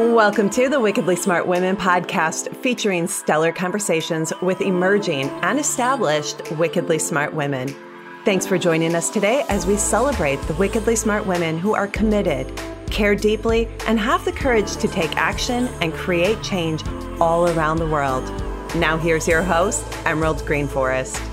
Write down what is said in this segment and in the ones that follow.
Welcome to the Wickedly Smart Women podcast featuring stellar conversations with emerging and established wickedly smart women. Thanks for joining us today as we celebrate the wickedly smart women who are committed, care deeply, and have the courage to take action and create change all around the world. Now, here's your host, Emerald Greenforest.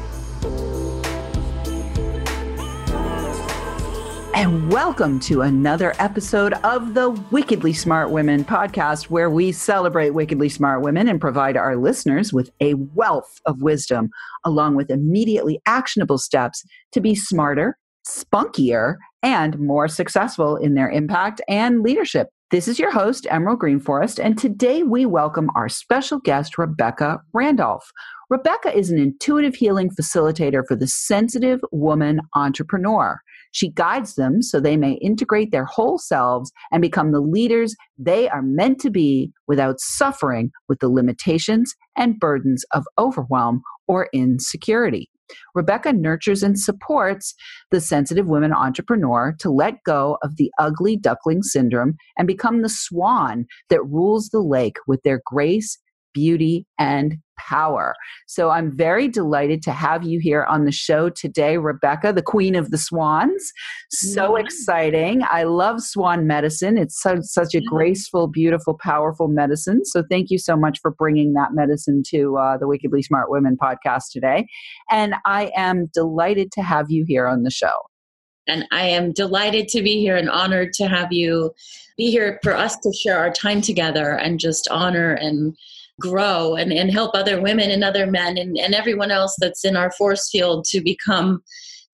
And welcome to another episode of the Wickedly Smart Women podcast, where we celebrate wickedly smart women and provide our listeners with a wealth of wisdom, along with immediately actionable steps to be smarter, spunkier, and more successful in their impact and leadership. This is your host, Emerald Greenforest, and today we welcome our special guest, Rebecca Randolph. Rebecca is an intuitive healing facilitator for the sensitive woman entrepreneur. She guides them so they may integrate their whole selves and become the leaders they are meant to be without suffering with the limitations and burdens of overwhelm or insecurity. Rebecca nurtures and supports the sensitive women entrepreneur to let go of the ugly duckling syndrome and become the swan that rules the lake with their grace, beauty, and power. So I'm very delighted to have you here on the show today, Rebecca, the queen of the swans. So yeah. exciting. I love swan medicine. It's so, such a graceful, beautiful, powerful medicine. So thank you so much for bringing that medicine to uh, the Wickedly Smart Women podcast today. And I am delighted to have you here on the show. And I am delighted to be here and honored to have you be here for us to share our time together and just honor and grow and, and help other women and other men and, and everyone else that's in our force field to become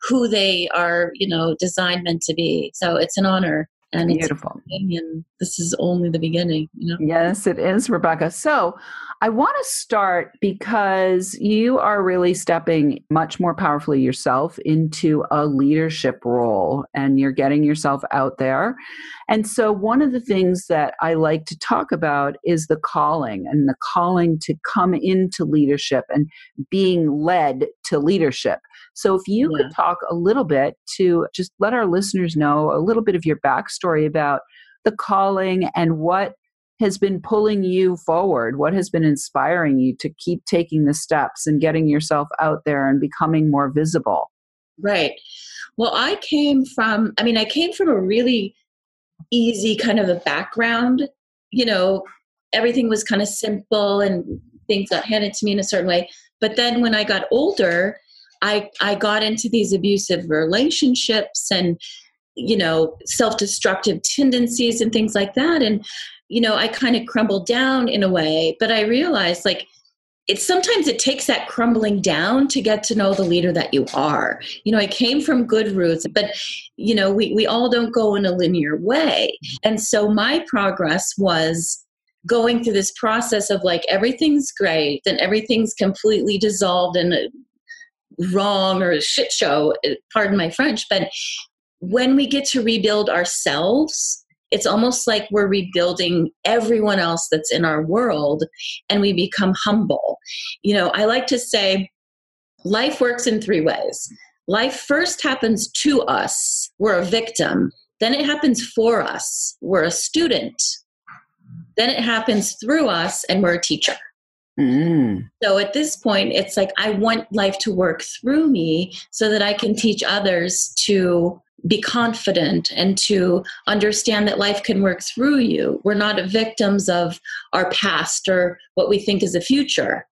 who they are, you know, designed meant to be. So it's an honor and beautiful. and this is only the beginning you know? Yes it is rebecca. So i want to start because you are really stepping much more powerfully yourself into a leadership role and you're getting yourself out there. And so one of the things that i like to talk about is the calling and the calling to come into leadership and being led to leadership so, if you yeah. could talk a little bit to just let our listeners know a little bit of your backstory about the calling and what has been pulling you forward, what has been inspiring you to keep taking the steps and getting yourself out there and becoming more visible. Right. Well, I came from, I mean, I came from a really easy kind of a background. You know, everything was kind of simple and things got handed to me in a certain way. But then when I got older, I I got into these abusive relationships and you know self-destructive tendencies and things like that. And you know I kind of crumbled down in a way but I realized like it's sometimes it takes that crumbling down to get to know the leader that you are. You know i came from good roots but you know we, we all don't go in a linear way. And so my progress was going through this process of like everything's great and everything's completely dissolved and wrong or a shit show, uh, pardon my French, but when we get to rebuild ourselves, it's almost like we're rebuilding everyone else that's in our world and we become humble. You know, I like to say life works in three ways. Life first happens to us, we're a victim. Then it happens for us, we're a student. Then it happens through us, and we're a teacher. Mm. So at this point, it's like I want life to work through me so that I can teach others to be confident and to understand that life can work through you. We're not victims of our past or what we think is the future.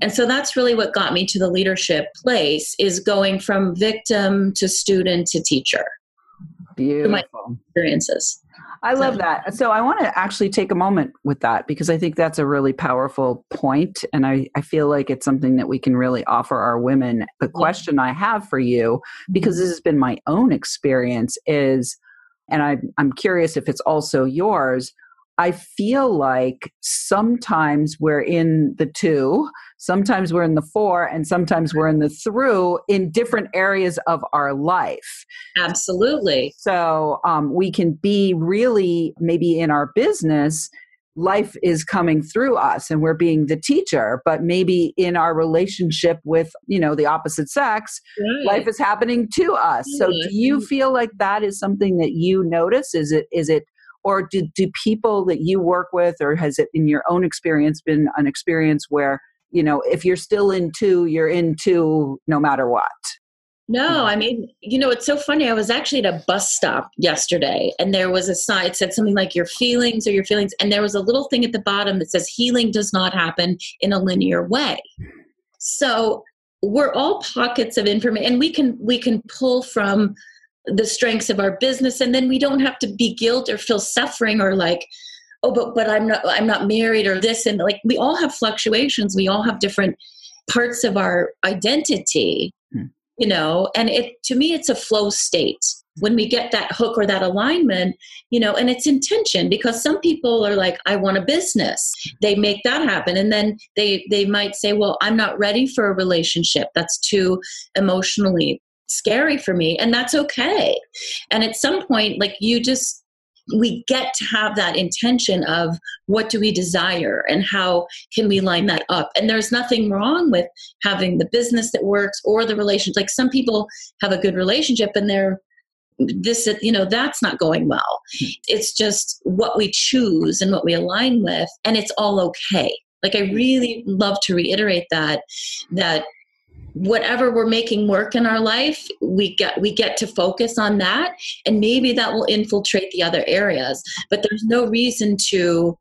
And so that's really what got me to the leadership place is going from victim to student to teacher. Beautiful. My experiences. I love that. So I want to actually take a moment with that because I think that's a really powerful point, and I, I feel like it's something that we can really offer our women. The question I have for you, because mm-hmm. this has been my own experience, is, and I, I'm curious if it's also yours. I feel like sometimes we're in the to, sometimes we're in the for, and sometimes we're in the through in different areas of our life. Absolutely. So um, we can be really, maybe in our business, life is coming through us and we're being the teacher but maybe in our relationship with you know the opposite sex right. life is happening to us so do you feel like that is something that you notice is it is it or do, do people that you work with or has it in your own experience been an experience where you know if you're still in to you're in to no matter what no, I mean, you know, it's so funny. I was actually at a bus stop yesterday and there was a sign, it said something like your feelings or your feelings. And there was a little thing at the bottom that says healing does not happen in a linear way. So we're all pockets of information and we can we can pull from the strengths of our business and then we don't have to be guilt or feel suffering or like oh but but i'm not i'm not married or this and like we all have fluctuations. We all have different parts of our identity hmm. you know? And it to me it's a flow state. When we get that hook or that alignment you know and it's intention because some people are like i want a business. They make that happen and then they they might say well i'm not ready for a relationship. That's too emotionally scary for me and that's okay. And at some point like you just we get to have that intention of what do we desire and how can we line that up? And there's nothing wrong with having the business that works or the relationship like some people have a good relationship and they're this you know that's not going well. Hmm. It's just what we choose and what we align with and it's all okay. Like i really love to reiterate that that whatever we're making work in our life we get we get to focus on that and maybe that will infiltrate the other areas. But there's no reason to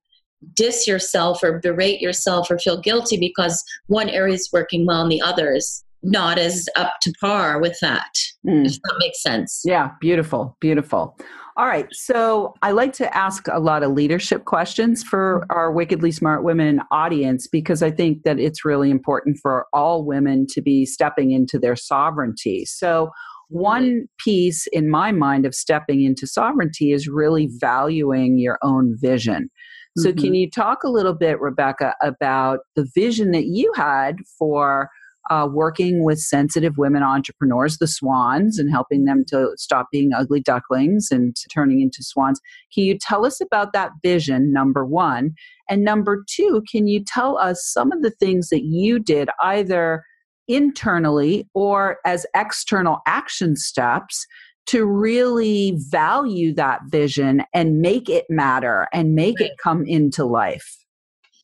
diss yourself or berate yourself or feel guilty because one area is working well and the others not as up to par with that mm. if that makes sense yeah beautiful beautiful all right. So I like to ask a lot of leadership questions for our Wickedly Smart Women audience because I think that it's really important for all women to be stepping into their sovereignty. So, one piece in my mind of stepping into sovereignty is really valuing your own vision. So, mm-hmm. can you talk a little bit, Rebecca, about the vision that you had for uh, working with sensitive women entrepreneurs, the swans, and helping them to stop being ugly ducklings and turning into swans. Can you tell us about that vision, number one? And number two, can you tell us some of the things that you did either internally or as external action steps? to really value that vision and make it matter and make it come into life.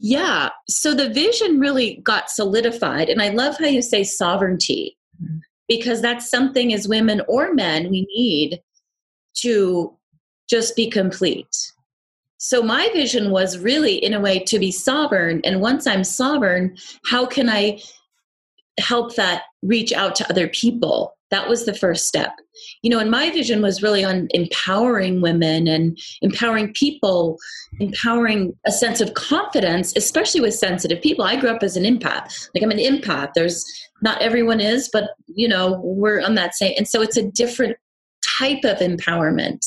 Yeah. So the vision really got solidified. And I love how you say sovereignty, mm-hmm. because that's something as women or men we need to just be complete. So my vision was really, in a way, to be sovereign. And once I'm sovereign, how can I help that reach out to other people? That was the first step. You know and my vision was really on empowering women and empowering people empowering a sense of confidence especially with sensitive people. I grew up as an empath. Like i'm an empath. There's not everyone is but you know we're on that same and so it's a different type of empowerment.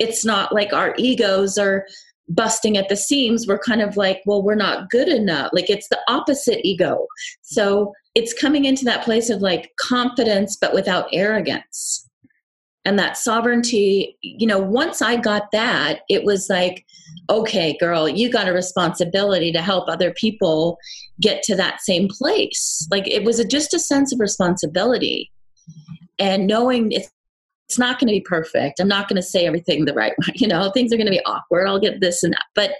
It's not like our egos are busting at the seams. We're kind of like well we're not good enough. Like it's the opposite ego. So it's coming into that place of like confidence but without arrogance. And that sovereignty you know once i got that it was like okay girl you got a responsibility to help other people get to that same place. Like it was a, just a sense of responsibility. And knowing it's it's not going to be perfect. I'm not going to say everything the right way you know things are going to be awkward. I'll get this and that. But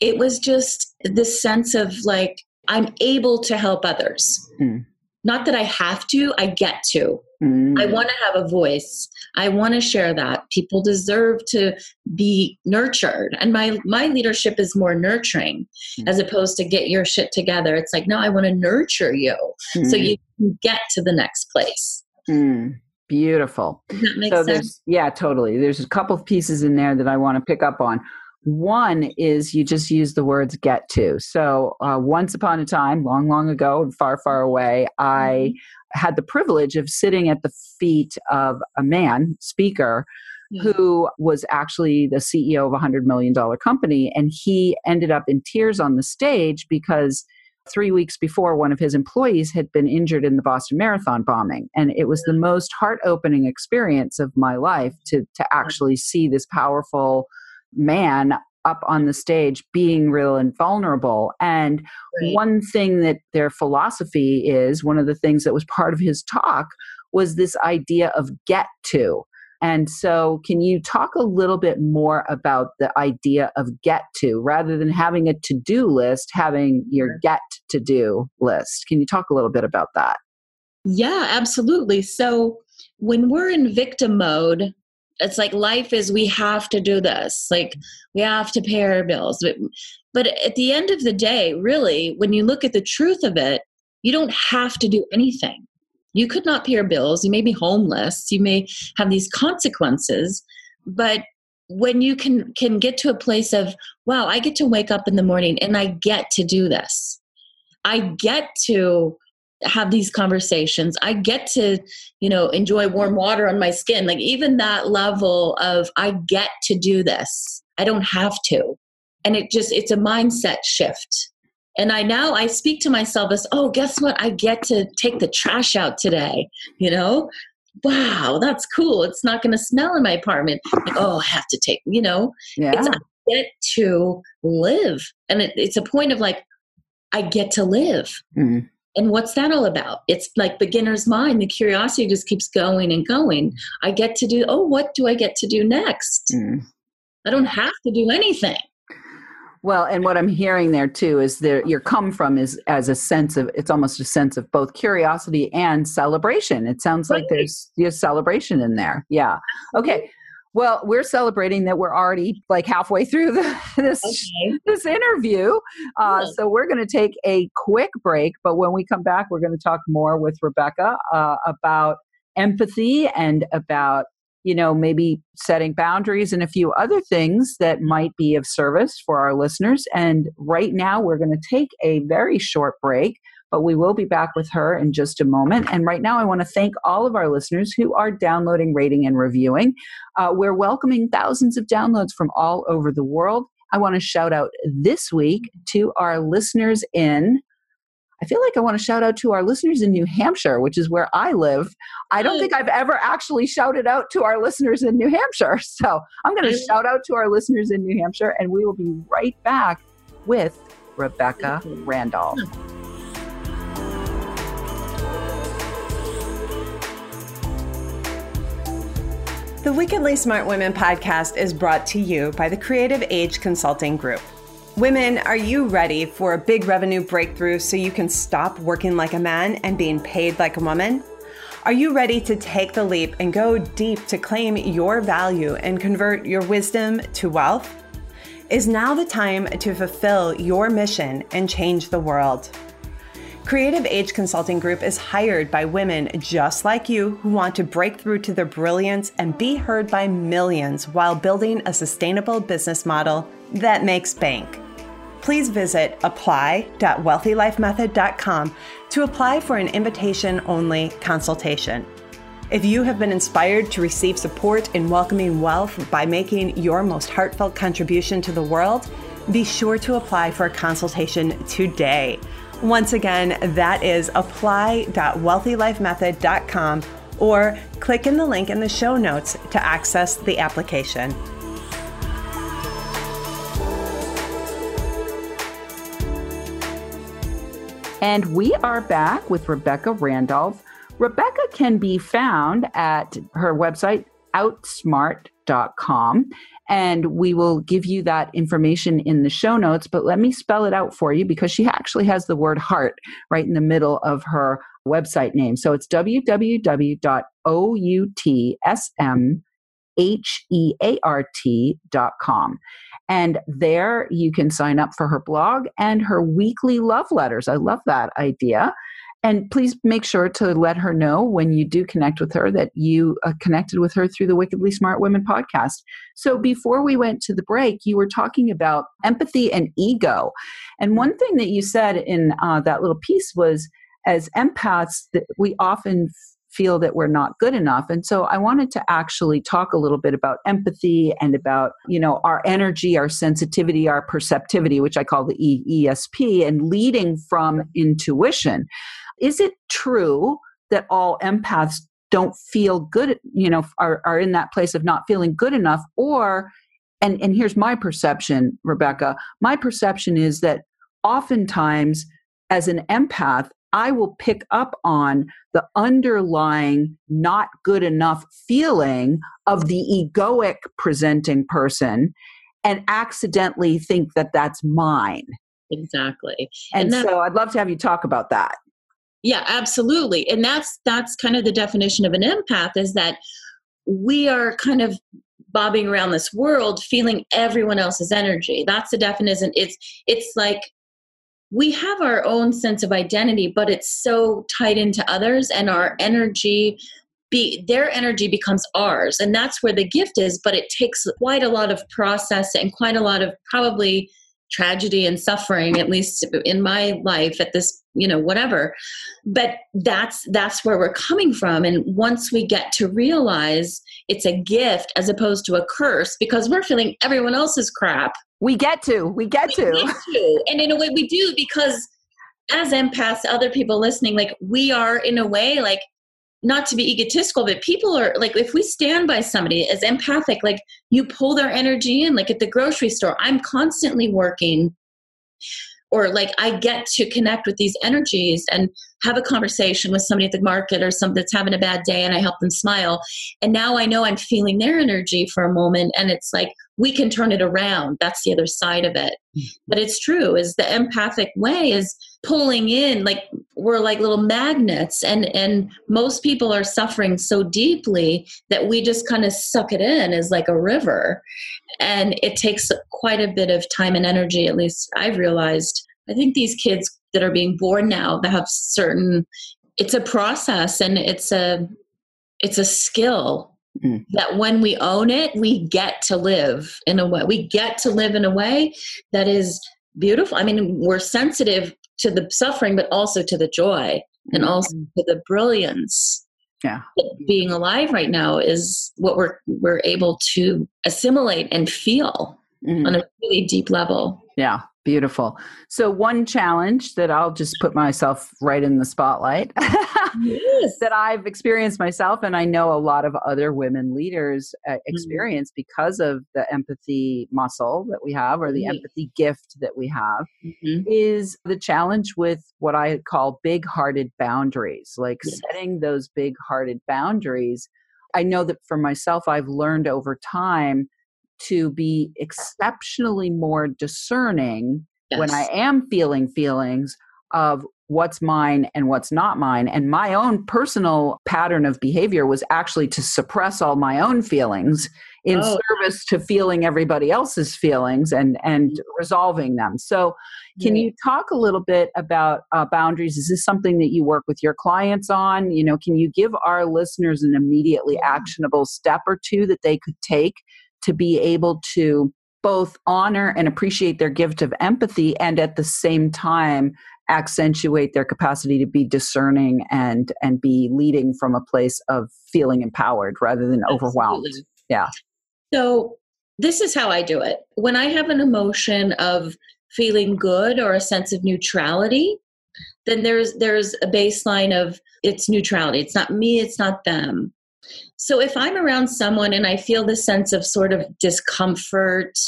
it was just this sense of like i'm able to help others mm. not that i have to i get to Mm. I want to have a voice. I want to share that. People deserve to be nurtured. And my my leadership is more nurturing mm. as opposed to get your shit together. It's like, no, I want to nurture you so you can get to the next place. Mm. Beautiful. Does that make so sense? yeah, totally. There's a couple of pieces in there that I want to pick up on. One is you just use the words get to. So, uh, once upon a time, long, long ago and far, far away, I mm-hmm. had the privilege of sitting at the feet of a man, speaker, who was actually the CEO of a $100 million company. And he ended up in tears on the stage because three weeks before one of his employees had been injured in the Boston Marathon bombing. And it was the most heart opening experience of my life to, to actually see this powerful man up on the stage being real and vulnerable. And right. one thing that their philosophy is, one of the things that was part of his talk was this idea of get to. And so, can you talk a little bit more about the idea of get to rather than having a to do list, having your get to do list? Can you talk a little bit about that? Yeah, absolutely. So, when we're in victim mode, it's like life is we have to do this like we have to pay our bills but, but at the end of the day really when you look at the truth of it you don't have to do anything. You could not pay your bills you may be homeless you may have these consequences but when you can can get to a place of wow i get to wake up in the morning and i get to do this. I get to have these conversations. I get to you know enjoy warm water on my skin. Like even that level of i get to do this. I don't have to. And it just it's a mindset shift. And i now i speak to myself as oh guess what? I get to take the trash out today you know? Wow that's cool. It's not going to smell in my apartment. Like oh i have to take you know? Yeah. it's i get to live. And it, it's a point of like i get to live. Mm. And what's that all about? It's like beginner's mind. The curiosity just keeps going and going. I get to do, oh, what do I get to do next? Mm. I don't have to do anything. Well, and what I'm hearing there too is that your come from is as a sense of it's almost a sense of both curiosity and celebration. It sounds like there's there's celebration in there. Yeah. Okay. Well, we're celebrating that we're already like halfway through the, this Okay. this interview. Uh, Cool. so we're going to take a quick break, but when we come back, we're going to talk more with Rebecca uh, about empathy and about you know maybe setting boundaries and a few other things that might be of service for our listeners. And right now, we're going to take a very short break. But we will be back with her in just a moment. And right now, I want to thank all of our listeners who are downloading, rating, and reviewing. Uh, we're welcoming thousands of downloads from all over the world. I want to shout out this week to our listeners in. I feel like I want to shout out to our listeners in New Hampshire, which is where I live. I don't think I've ever actually shouted out to our listeners in New Hampshire. So I'm going to shout out to our listeners in New Hampshire, and we will be right back with Rebecca. Randolph. The Wickedly Smart Women podcast is brought to you by the Creative Age Consulting Group. Women, are you ready for a big revenue breakthrough so you can stop working like a man and being paid like a woman? Are you ready to take the leap and go deep to claim your value and convert your wisdom to wealth? Is now the time to fulfill your mission and change the world? Creative Age Consulting Group is hired by women just like you who want to break through to their brilliance and be heard by millions while building a sustainable business model that makes bank. Please visit apply.wealthylifemethod.com to apply for an invitation only consultation. If you have been inspired to receive support in welcoming wealth by making your most heartfelt contribution to the world, be sure to apply for a consultation today. Once again, that is apply.wealthylifemethod.com or click in the link in the show notes to access the application. And we are back with Rebecca Randolph. Rebecca can be found at her website, outsmart.com. And we will give you that information in the show notes. But let me spell it out for you because she actually has the word heart right in the middle of her website name. So it's www.outsmart.com. And there you can sign up for her blog and her weekly love letters. I love that idea. And please make sure to let her know when you do connect with her that you uh, connected with her through the Wickedly Smart Women podcast. So before we went to the break, you were talking about empathy and ego. And one thing that you said in uh, that little piece was as empaths, that we often feel that we're not good enough and so i wanted to actually talk a little bit about empathy and about you know our energy our sensitivity our perceptivity which i call the esp and leading from intuition is it true that all empaths don't feel good you know are, are in that place of not feeling good enough or and and here's my perception rebecca my perception is that oftentimes as an empath I will pick up on the underlying not good enough feeling of the egoic presenting person and accidentally think that that's mine. Exactly. And, and so I'd love to have you talk about that. Yeah, absolutely. And that's that's kind of the definition of an empath is that we are kind of bobbing around this world feeling everyone else's energy. That's the definition. It's it's like we have our own sense of identity, but it's so tied into others and our energy be their energy becomes ours. And that's where the gift is, but it takes quite a lot of process and quite a lot of probably tragedy and suffering at least in my life at this you know whatever. But that's that's where we're coming from. And once we get to realize it's a gift as opposed to a curse because we're feeling everyone else's crap. We get to we get, we to. get to. And in a way we do because as empaths other people listening like we are in a way like not to be egotistical, but people are like, if we stand by somebody as empathic, like you pull their energy in, like at the grocery store, I'm constantly working or like I get to connect with these energies and have a conversation with somebody at the market or somebody that's having a bad day and I help them smile. And now I know I'm feeling their energy for a moment and it's like we can turn it around. That's the other side of it. Mm-hmm. But it's true is the empathic way is pulling in like we're like little magnets and and most people are suffering so deeply that we just kind of suck it in as like a river. And it takes quite a bit of time and energy at least I've realized I think these kids that are being born now that have certain it's a process and it's a it's a skill mm. that when we own it we get to live in a way we get to live in a way that is beautiful i mean we're sensitive to the suffering but also to the joy and mm. also to the brilliance yeah being alive right now is what we're we're able to assimilate and feel mm. on a really deep level yeah Beautiful. So, one challenge that I'll just put myself right in the spotlight yes. that I've experienced myself, and I know a lot of other women leaders uh, mm-hmm. experience mm-hmm. because of the empathy muscle that we have or the mm-hmm. empathy gift that we have, mm-hmm. is the challenge with what I call big hearted boundaries, like yes. setting those big hearted boundaries. I know that for myself, I've learned over time to be exceptionally more discerning yes. when I am feeling feelings of what's mine and what's not mine. And my own personal pattern of behavior was actually to suppress all my own feelings in oh. service to feeling everybody else's feelings and and mm-hmm. resolving them. So, can you talk a little bit about uh, boundaries? Is this something that you work with your clients on? You know, can you give our listeners an immediately actionable step or two that they could take to be able to both honor and appreciate their gift of empathy and at the same time accentuate their capacity to be discerning and and be leading from a place of feeling empowered rather than overwhelmed. Absolutely. yeah. So this is how i do it. When i have an emotion of feeling good or a sense of neutrality then there's there's a baseline of it's neutrality. It's not me it's not them so if I'm around someone and I feel this sense of sort of discomfort,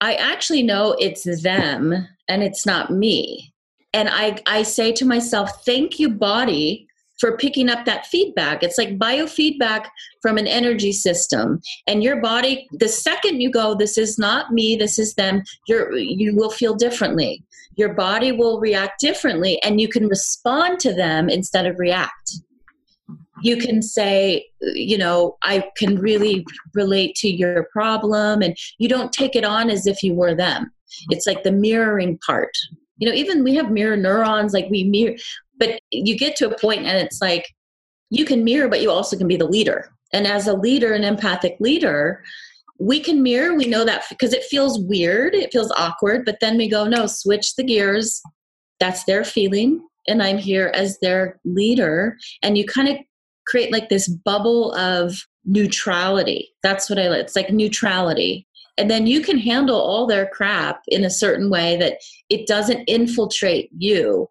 I actually know it's them and it's not me. And I, I say to myself, thank you, body, for picking up that feedback. It's like biofeedback from an energy system. And your body, the second you go, this is not me, this is them, you're, you will feel differently. Your body will react differently, and you can respond to them instead of react you can say you know i can really relate to your problem and you don't take it on as if you were them. It's like the mirroring part. You know even we have mirror neurons like we mirror but you get to a point and it's like you can mirror but you also can be the leader. And as a leader an empathic leader we can mirror we know that because it feels weird it feels awkward but then we go no switch the gears. That's their feeling and i'm here as their leader. And you kind of create like this bubble of neutrality. That's what I like. It's like neutrality. And then you can handle all their crap in a certain way that it doesn't infiltrate you.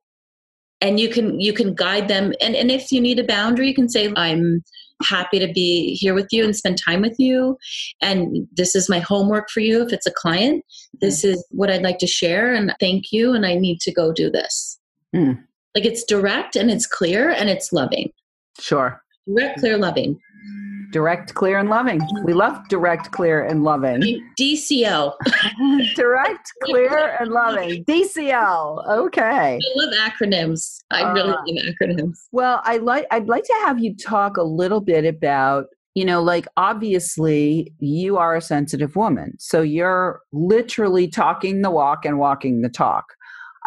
And you can you can guide them. And, and if you need a boundary, you can say, I'm happy to be here with you and spend time with you. And this is my homework for you if it's a client. This mm. is what I'd like to share and thank you. And I need to go do this. Mm. Like it's direct and it's clear and it's loving. Sure. Direct, clear, loving. Direct, clear, and loving. We love direct, clear, and loving. DCL. direct, clear, and loving. DCL. Okay. I love acronyms. I really Uh, love acronyms. Well, I like I'd like to have you talk a little bit about, you know, like obviously you are a sensitive woman. So you're literally talking the walk and walking the talk.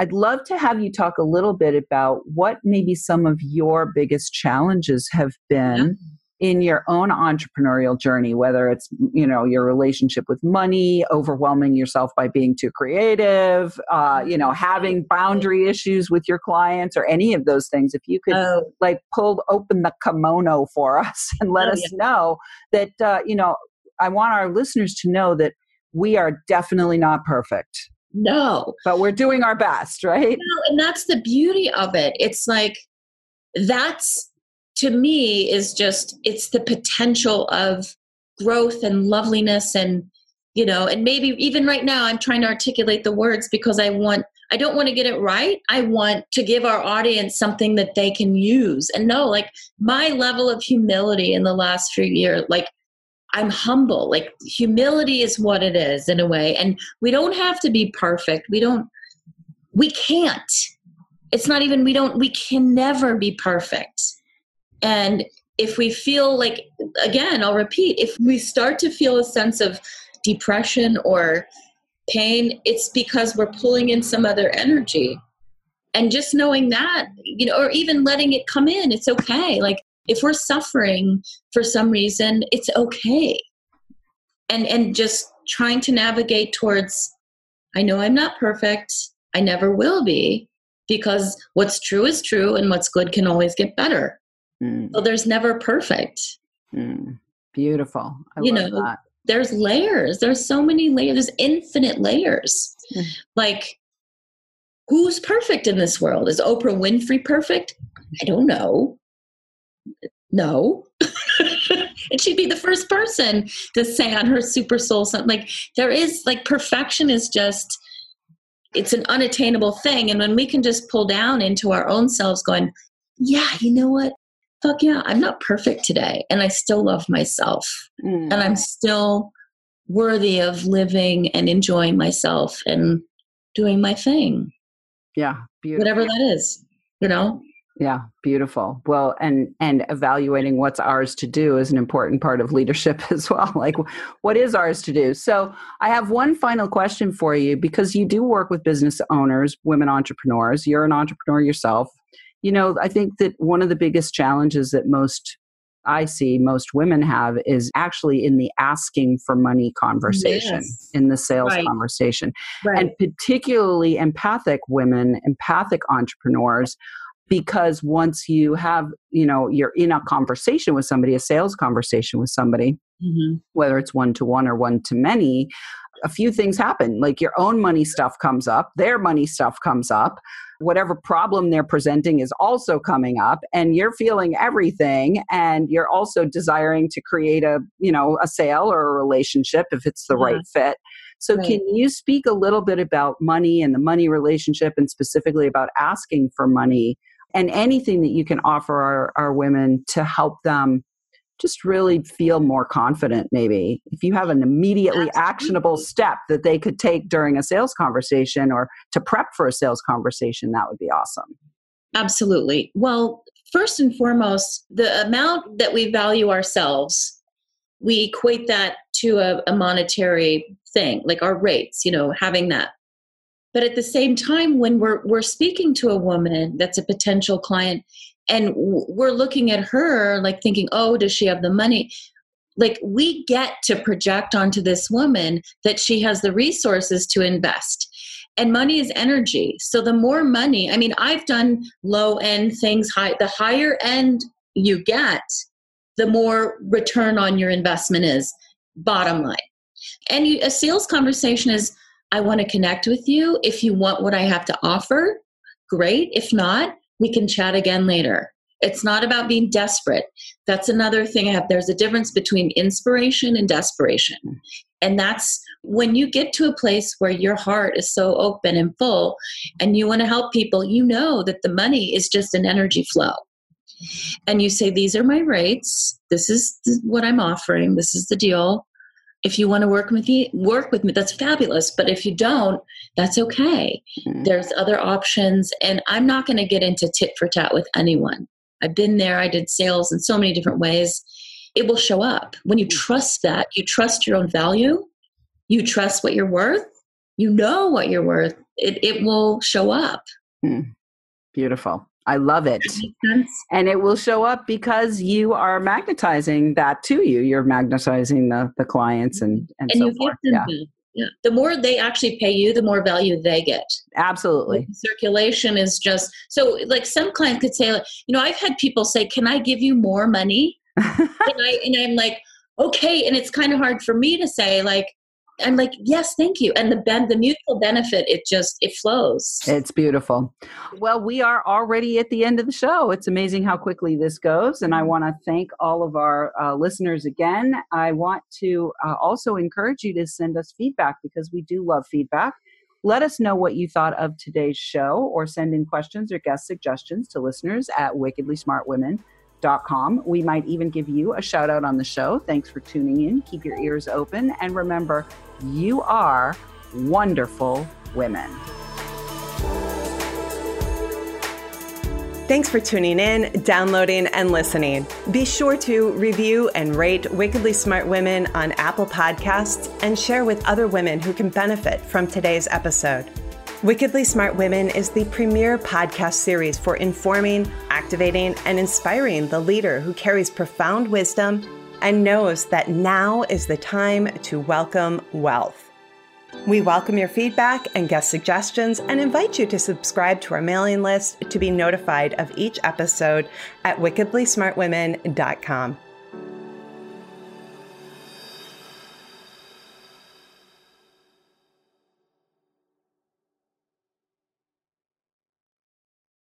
I'd love to have you talk a little bit about what maybe some of your biggest challenges have been in your own entrepreneurial journey whether it's you know your relationship with money overwhelming yourself by being too creative uh, you know having boundary issues with your clients or any of those things. If you could Oh, like pull open the kimono for us and let Oh, us know that uh, you know i want our listeners to know that we are definitely not perfect no. but we're doing our best right No, and that's the beauty of it. It's like that's to me is just it's the potential of growth and loveliness and you know and maybe even right now i'm trying to articulate the words because i want i don't want to get it right i want to give our audience something that they can use and no, like my level of humility in the last few years like i'm humble like humility is what it is in a way and we don't have to be perfect we don't we can't. It's not even we don't we can never be perfect. And if we feel like again i'll repeat if we start to feel a sense of depression or pain it's because we're pulling in some other energy. And just knowing that you know or even letting it come in it's okay like if we're suffering for some reason it's okay. And and just trying to navigate towards i know i'm not perfect. I never will be because what's true is true and what's good can always get better. Mm, so there's never perfect. Mm. beautiful. I You love know, that. there's layers. There's so many layers. There's infinite layers. Mm. like who's perfect in this world? Is oprah winfrey perfect? I don't know no. And she'd be the first person to say on her super soul something like there is like perfection is just it's an unattainable thing. And when we can just pull down into our own selves going yeah you know what? Fuck yeah i'm not perfect today and i still love myself. Mm. and I'm still worthy of living and enjoying myself and doing my thing, yeah beautiful. Whatever that is, you know? Yeah, beautiful. Well, and and evaluating what's ours to do is an important part of leadership as well. Like what is ours to do? So, I have one final question for you because you do work with business owners, women entrepreneurs. You're an entrepreneur yourself. You know, I think that one of the biggest challenges that most I see most women have is actually in the asking for money conversation, Yes. in the sales Right. conversation and particularly empathic women, empathic entrepreneurs, because once you have, you know, you're in a conversation with somebody, a sales conversation with somebody, Mhm. whether it's one to one or one to many, a few things happen. Like your own money stuff comes up, their money stuff comes up, whatever problem they're presenting is also coming up, and you're feeling everything, and you're also desiring to create a, you know, a sale or a relationship if it's the right fit. So, Right. can you speak a little bit about money and the money relationship, and specifically about asking for money, and anything that you can offer our, our women to help them just really feel more confident maybe if you have an immediately Absolutely. actionable step that they could take during a sales conversation or to prep for a sales conversation that would be awesome Absolutely. Well, first and foremost, the amount that we value ourselves, we equate that to a, a monetary thing, like our rates, you know, having that. But at the same time, when we're we're speaking to a woman that's a potential client, and we're looking at her like thinking, oh, does she have the money? Like we get to project onto this woman that she has the resources to invest. And money is energy. So the more money i mean i've done low end things high the higher end you get the more return on your investment is bottom line. And you, a sales conversation is i want to connect with you if you want what i have to offer great if not we can chat again later it's not about being desperate that's another thing i have there's a difference between inspiration and desperation and that's when you get to a place where your heart is so open and full and you want to help people, you know that the money is just an energy flow. And you say, These are my rates. This is what I'm offering. This is the deal. If you want to work with me, work with me. That's fabulous. But if you don't, that's okay. Mm-hmm. There's other options. And I'm not going to get into tit for tat with anyone. I've been there. I did sales in so many different ways. It will show up. When you trust that, you trust your own value, you trust what you're worth, you know what you're worth, it, it will show up. Mm. Beautiful. I love it. And it will show up because you are magnetizing that to you. You're magnetizing the, the clients and, and, and so forth. yeah. Yeah. The more they actually pay you, the more value they get. Absolutely. The circulation is just so like some clients could say, you know, I've had people say, Can I give you more money? and I and I'm like, okay. And it's kind of hard for me to say, like, I'm like, yes, thank you. And the ben- the mutual benefit, it just it flows. It's beautiful. Well, we are already at the end of the show. It's amazing how quickly this goes, and I want to thank all of our uh, listeners again. I want to uh, also encourage you to send us feedback because we do love feedback. Let us know what you thought of today's show, or send in questions or guest suggestions to listeners at Wickedly Smart Women com. We might even give you a shout out on the show. Thanks for tuning in. Keep your ears open. And remember, you are wonderful women. Thanks for tuning in, downloading, and listening. Be sure to review and rate Wickedly Smart Women on Apple Podcasts and share with other women who can benefit from today's episode. Wickedly Smart Women is the premier podcast series for informing, activating, and inspiring the leader who carries profound wisdom and knows that now is the time to welcome wealth. We welcome your feedback and guest suggestions and invite you to subscribe to our mailing list to be notified of each episode at wickedlysmartwomen.com.